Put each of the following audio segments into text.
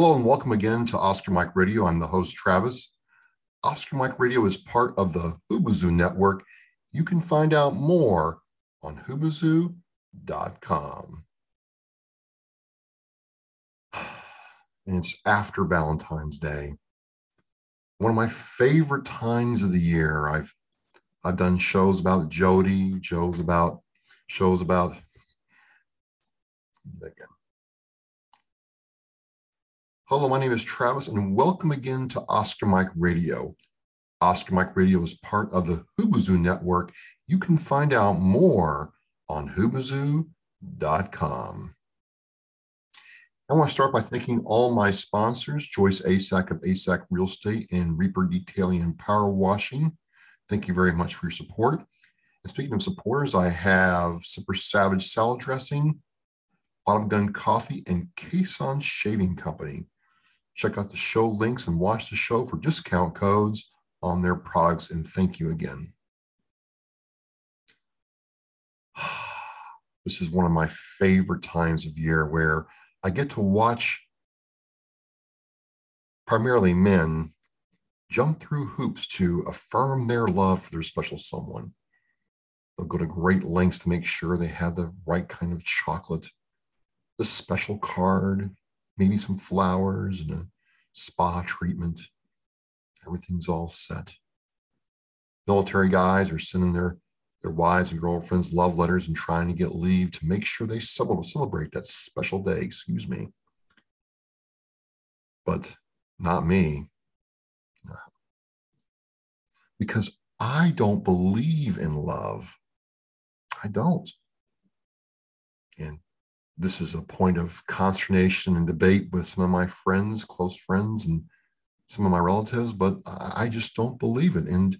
Hello and welcome again to Oscar Mike Radio. I'm the host, Travis. Oscar Mike Radio is part of the Hubazoo network. You can find out more on hubazoo.com. And it's after Valentine's Day. One of my favorite times of the year. I've I've done shows about Jody, shows about shows about again. Hello, my name is Travis, and welcome again to Oscar Mike Radio. Oscar Mike Radio is part of the Hubazoo network. You can find out more on hubazoo.com. I want to start by thanking all my sponsors Joyce Asack of Asack Real Estate and Reaper Detailing and Power Washing. Thank you very much for your support. And speaking of supporters, I have Super Savage Salad Dressing, Bottom Gun Coffee, and Cason Shaving Company. Check out the show links and watch the show for discount codes on their products. And thank you again. This is one of my favorite times of year where I get to watch primarily men jump through hoops to affirm their love for their special someone. They'll go to great lengths to make sure they have the right kind of chocolate, the special card, maybe some flowers and a spa treatment. Everything's all set. Military guys are sending their, their wives and girlfriends love letters and trying to get leave to make sure they celebrate that special day. Excuse me. But not me. Because I don't believe in love. I don't. And this is a point of consternation and debate with some of my friends, close friends, and some of my relatives, but I just don't believe it. And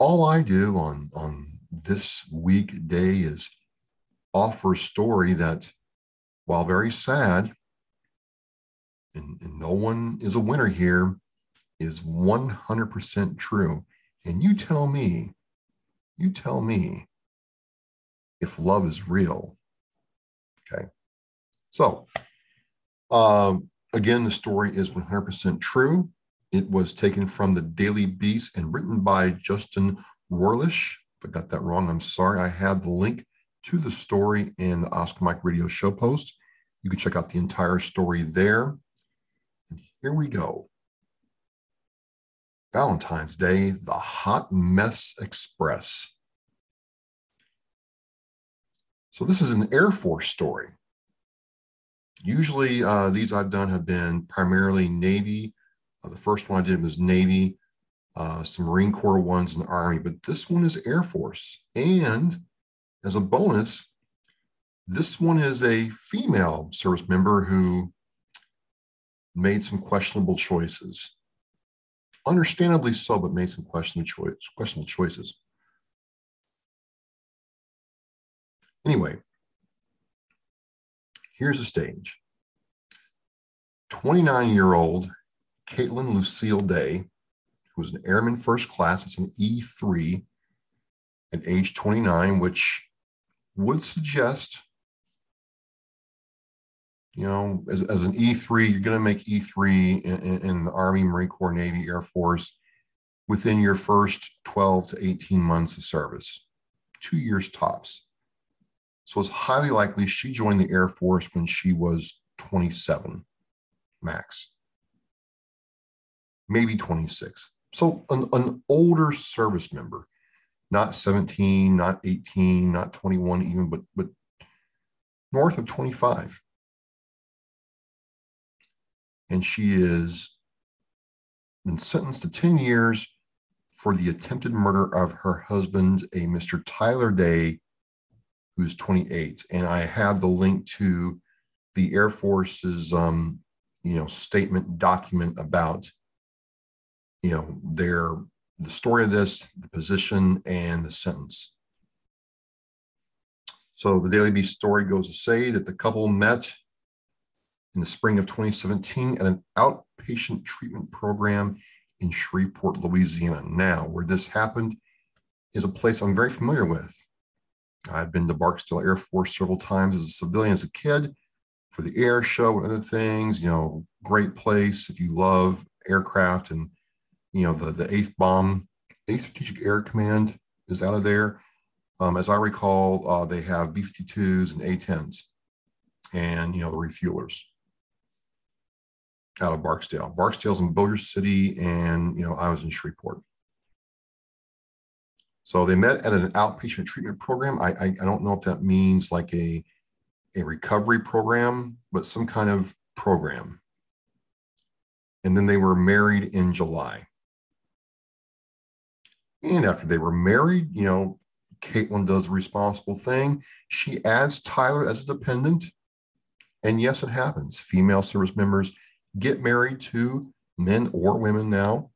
all I do on, on this weekday is offer a story that, while very sad, and, and no one is a winner here, is 100% true. And you tell me, you tell me if love is real Okay. So, um, again, the story is 100% true. It was taken from the Daily Beast and written by Justin Rohrlich. If I got that wrong, I'm sorry. I have the link to the story in the Oscar Mike Radio show post. You can check out the entire story there. And here we go. Valentine's Day, the Hot Mess Express. So this is an Air Force story. Usually uh, these I've done have been primarily Navy. Uh, the first one I did was Navy, uh, some Marine Corps ones in the Army, but this one is Air Force. And as a bonus, this one is a female service member who made some questionable choices. Understandably so, but made some questionable choices. Anyway, here's a stage 29 year old Caitlin Lucille Day, who was an airman first class, it's an E3 at age 29, which would suggest, you know, as, as an E3, you're going to make E3 in, in the Army, Marine Corps, Navy, Air Force within your first 12 to 18 months of service, two years tops. So it's highly likely she joined the Air Force when she was 27 max, maybe 26. So an, an older service member, not 17, not 18, not 21 even, but, but north of 25. And she is been sentenced to 10 years for the attempted murder of her husband, a Mr. Tyler Day, who's 28. And I have the link to the Air Force's, um, you know, statement document about, you know, their the story of this, the position, and the sentence. So the Daily Beast story goes to say that the couple met in the spring of 2017 at an outpatient treatment program in Shreveport, Louisiana. Now, where this happened is a place I'm very familiar with. I've been to Barksdale Air Force several times as a civilian as a kid. for the air show and other things. You know, great place if you love aircraft and you know the the eighth bomb, eighth strategic air command is out of there. Um, as I recall, uh, they have B-52s and A-10s, and you know the refuelers out of Barksdale. Barksdale's in Bossier City, and you know I was in Shreveport. So they met at an outpatient treatment program. I, I, I don't know if that means like a a recovery program, but some kind of program. And then they were married in July. And after they were married, you know, Caitlin does the responsible thing. She adds Tyler as a dependent. And yes, it happens. Female service members get married to men or women now,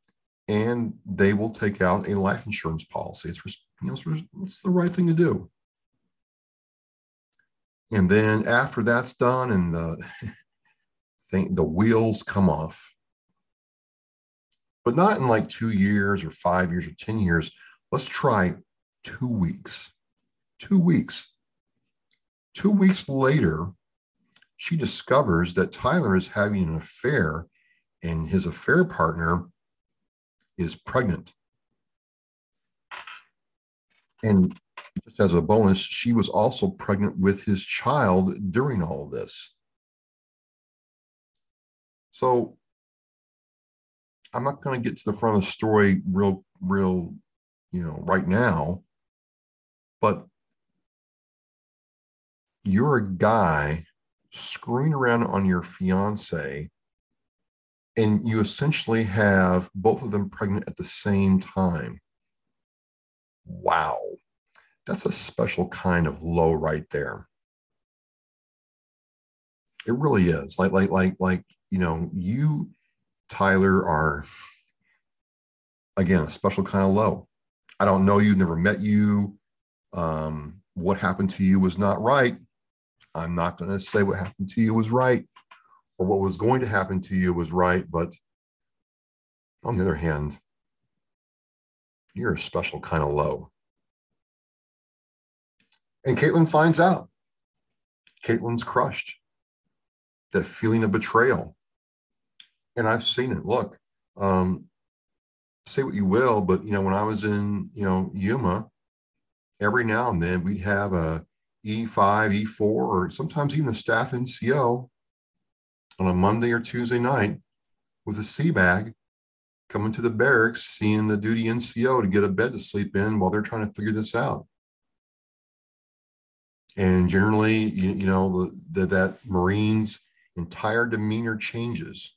and they will take out a life insurance policy. It's, you know, it's the right thing to do. And then after that's done and the thing, the wheels come off, but not in like two years or five years or 10 years. Let's try two weeks. Two weeks. Two weeks later, she discovers that Tyler is having an affair and his affair partner is pregnant. And just as a bonus, she was also pregnant with his child during all this. So I'm not going to get to the front of the story real, real, you know, right now, but you're a guy screwing around on your fiance and you essentially have both of them pregnant at the same time. Wow. That's a special kind of low right there. It really is. Like, like, like, like, you know, you, Tyler, are again a special kind of low. I don't know you, never met you. Um, what happened to you was not right. I'm not going to say what happened to you was right or what was going to happen to you was right. But on the other hand, you're a special kind of low. And Caitlin finds out. Caitlin's crushed. That feeling of betrayal. And I've seen it. Look, um, say what you will, but you know, when I was in, you know, Yuma, every now and then we'd have a E5, E4, or sometimes even a staff NCO on a Monday or Tuesday night with a sea bag coming to the barracks, seeing the duty NCO to get a bed to sleep in while they're trying to figure this out. And generally, you, you know, the, the, that Marine's entire demeanor changes.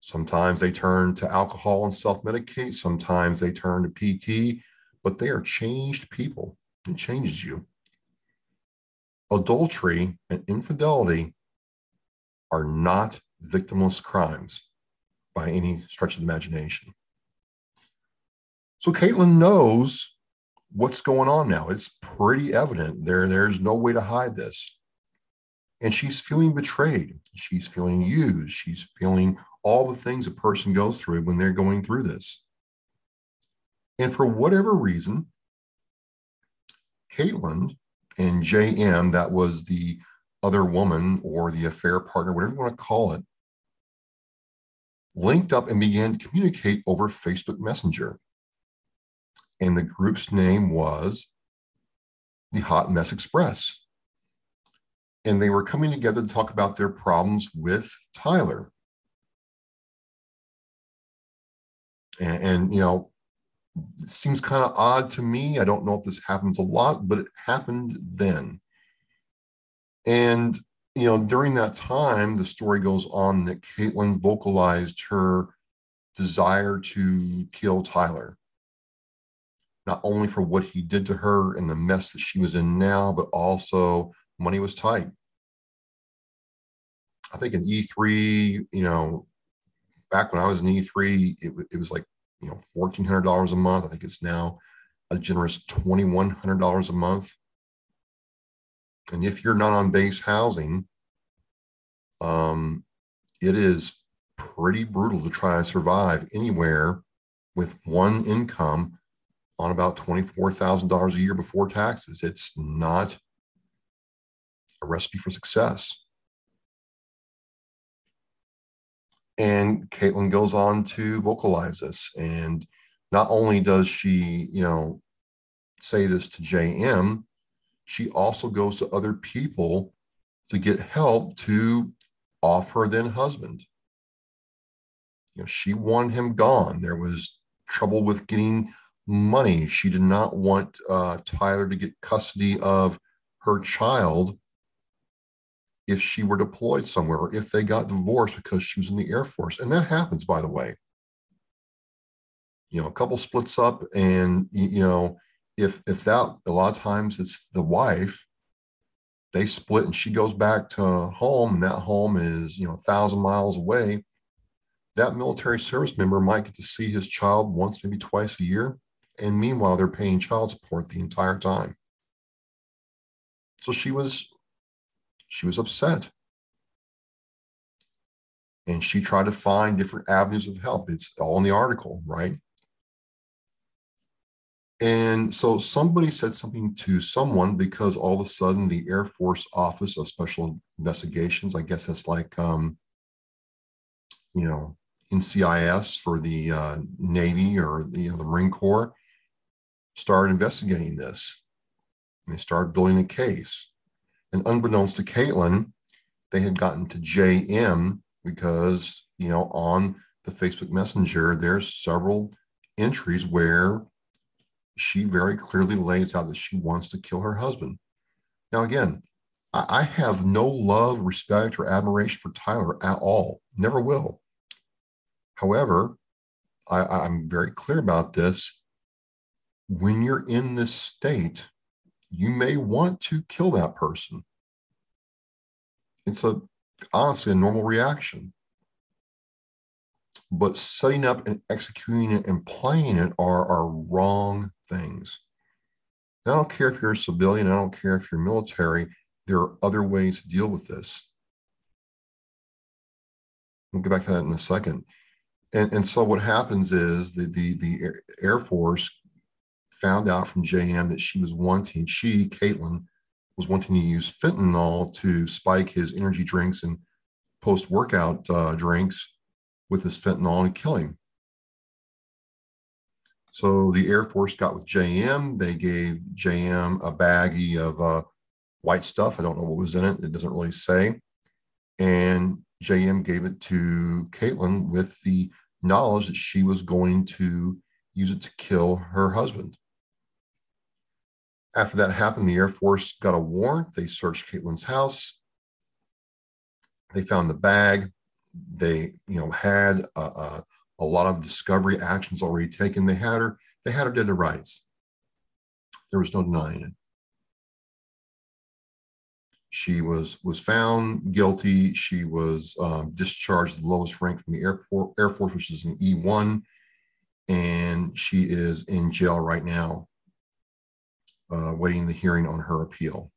Sometimes they turn to alcohol and self medicate, sometimes they turn to PT, but they are changed people. It changes you. Adultery and infidelity are not victimless crimes by any stretch of the imagination. So Caitlin knows what's going on now. It's pretty evident. There, there's no way to hide this. And she's feeling betrayed. She's feeling used. She's feeling all the things a person goes through when they're going through this. And for whatever reason, Caitlin and JM, that was the other woman or the affair partner, whatever you want to call it, linked up and began to communicate over Facebook Messenger. And the group's name was the Hot Mess Express. And they were coming together to talk about their problems with Tyler. And, and you know, it seems kind of odd to me. I don't know if this happens a lot, but it happened then. And, you know, during that time, the story goes on that Caitlin vocalized her desire to kill Tyler, not only for what he did to her and the mess that she was in now, but also money was tight. I think in E3, you know, back when I was in E3, it, it was like, you know, $1,400 a month. I think it's now a generous $2,100 a month. And if you're not on base housing, um, it is pretty brutal to try to survive anywhere with one income on about $24,000 a year before taxes. It's not a recipe for success. And Caitlin goes on to vocalize this. And not only does she, you know, say this to JM, she also goes to other people to get help to off her then husband. You know, she wanted him gone. There was trouble with getting money. She did not want uh, Tyler to get custody of her child if she were deployed somewhere or if they got divorced because she was in the Air Force. And that happens, by the way. You know, a couple splits up, and you know, if if that a lot of times it's the wife, they split and she goes back to home, and that home is you know a thousand miles away. That military service member might get to see his child once, maybe twice a year, and meanwhile they're paying child support the entire time. So she was she was upset. And she tried to find different avenues of help. It's all in the article, right? And so somebody said something to someone because all of a sudden the Air Force Office of Special Investigations, I guess that's like, um, you know, NCIS for the uh, Navy or the, you know, the Marine Corps, started investigating this. And they started building a case. And unbeknownst to Caitlin, they had gotten to JM because, you know, on the Facebook Messenger, there's several entries where she very clearly lays out that she wants to kill her husband. Now, again, I have no love, respect, or admiration for Tyler at all. Never will. However, I, am very clear about this. When you're in this state, you may want to kill that person. It's a honestly a normal reaction. But setting up and executing it and playing it are, are wrong things. And I don't care if you're a civilian, I don't care if you're military, there are other ways to deal with this. We'll get back to that in a second. And, and so what happens is the, the, the Air Force found out from JM that she was wanting, she, Caitlin, was wanting to use fentanyl to spike his energy drinks and post workout uh, drinks with his fentanyl and kill him. So the Air Force got with JM. They gave JM a baggie of uh, white stuff. I don't know what was in it. It doesn't really say. And JM gave it to Caitlin with the knowledge that she was going to use it to kill her husband. After that happened, the Air Force got a warrant. They searched Caitlin's house. They found the bag. They, you know, had a, a, a lot of discovery actions already taken. They had her. They had her dead to rights. There was no denying it. She was was found guilty. She was um, discharged the lowest rank from the airport, Air Force, which is an E1, and she is in jail right now uh, waiting the hearing on her appeal.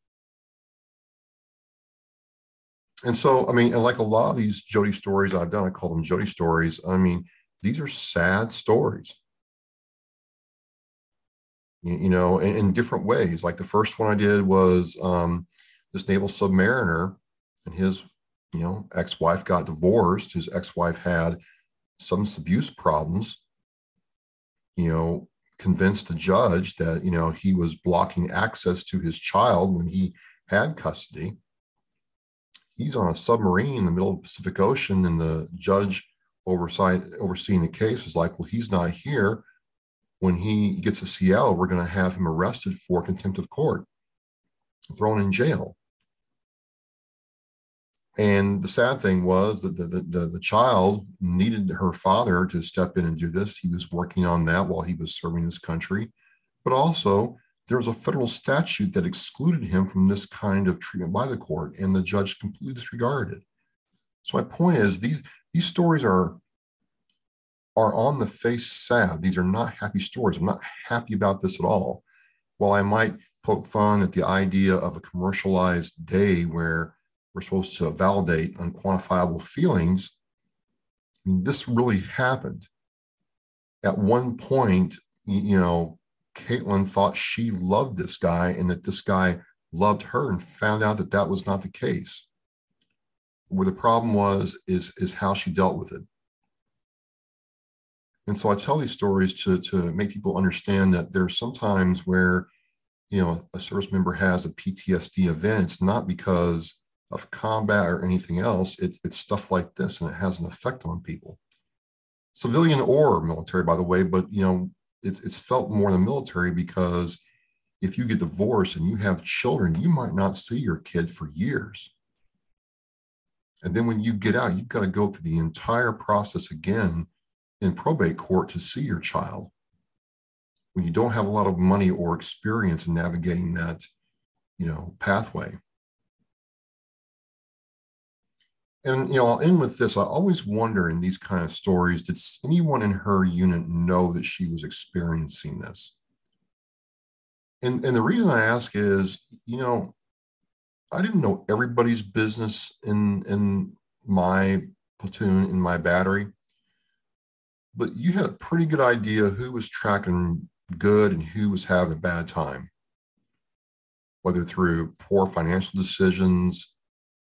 And so, I mean, and like a lot of these Jody stories I've done, I call them Jody stories. I mean, these are sad stories, you, know, in, in, different ways. Like the first one I did was um, this naval submariner and his, you know, ex-wife got divorced. His ex-wife had substance abuse problems. You know, convinced the judge that you know he was blocking access to his child when he had custody he's on a submarine in the middle of the pacific ocean and the judge oversight overseeing the case was like well he's not here when he gets to seattle we're going to have him arrested for contempt of court thrown in jail and the sad thing was that the, the, the, child needed her father to step in and do this. He was working on that while he was serving his country. But also, there was a federal statute that excluded him from this kind of treatment by the court, and the judge completely disregarded it. So my point is these these stories are are on the face sad. These are not happy stories. I'm not happy about this at all. While I might poke fun at the idea of a commercialized day where we're supposed to validate unquantifiable feelings. I mean, this really happened. At one point, you know, Caitlin thought she loved this guy and that this guy loved her and found out that that was not the case. Where the problem was is is how she dealt with it. And so I tell these stories to to make people understand that there's sometimes where you know a service member has a PTSD event. It's not because of combat or anything else. It, it's stuff like this, and it has an effect on people, civilian or military, by the way. But you know, it's it's felt more in the military because if you get divorced and you have children, you might not see your kid for years. And then when you get out, you've got to go through the entire process again in probate court to see your child. When you don't have a lot of money or experience in navigating that, you know, pathway. And you know, I'll end with this. I always wonder in these kind of stories, did anyone in her unit know that she was experiencing this? And, and the reason I ask is, you know, I didn't know everybody's business in in my platoon, in my battery, but you had a pretty good idea who was tracking good and who was having a bad time, whether through poor financial decisions,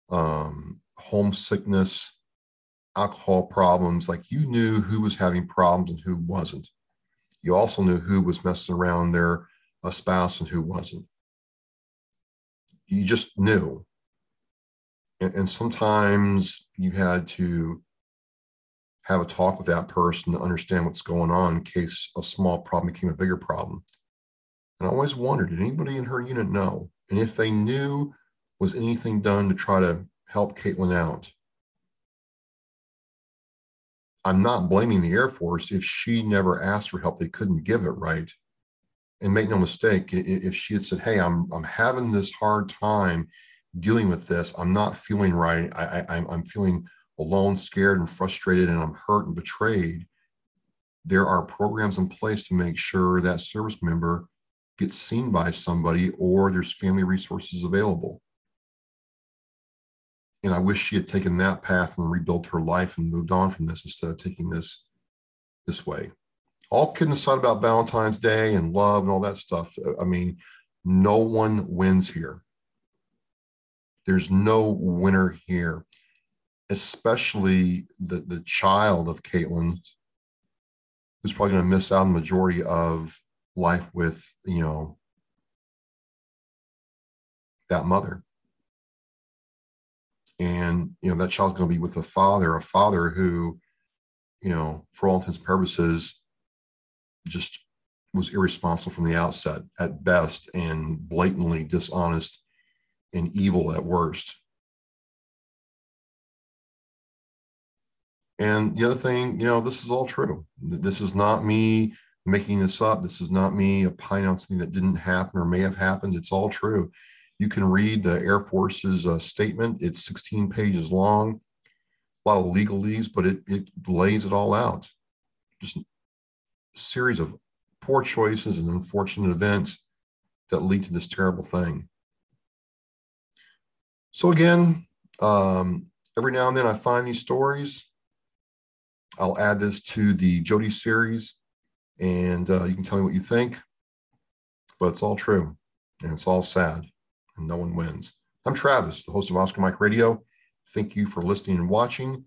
um, homesickness, alcohol problems. Like you knew who was having problems and who wasn't. You also knew who was messing around their a spouse and who wasn't. You just knew. And, and sometimes you had to have a talk with that person to understand what's going on in case a small problem became a bigger problem. And I always wondered, did anybody in her unit know? And if they knew, was anything done to try to help Caitlin out? I'm not blaming the Air Force if she never asked for help, they couldn't give it right and make no mistake, if she had said, "Hey, I'm I'm having this hard time dealing with this. I'm not feeling right. I, I I'm feeling alone, scared, and frustrated, and I'm hurt and betrayed." There are programs in place to make sure that service member gets seen by somebody, or there's family resources available. And I wish she had taken that path and rebuilt her life and moved on from this instead of taking this this way all kidding aside about Valentine's Day and love and all that stuff, uh, I mean, no one wins here. There's no winner here, especially the, the child of Caitlin, who's probably going to miss out on the majority of life with, you know, that mother. And, you know, that child's going to be with a father, a father who, you know, for all intents and purposes, just was irresponsible from the outset at best and blatantly dishonest and evil at worst. And the other thing, you know, this is all true. This is not me making this up. This is not me opining on something that didn't happen or may have happened. It's all true. You can read the Air Force's uh, statement. It's 16 pages long, a lot of legalese, but it, it lays it all out. Just series of poor choices and unfortunate events that lead to this terrible thing. So again, um, every now and then I find these stories. I'll add this to the Jody series, and uh, you can tell me what you think. But it's all true, and it's all sad, and no one wins. I'm Travis, the host of Oscar Mike Radio. Thank you for listening and watching,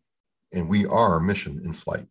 and we are Mission in Flight.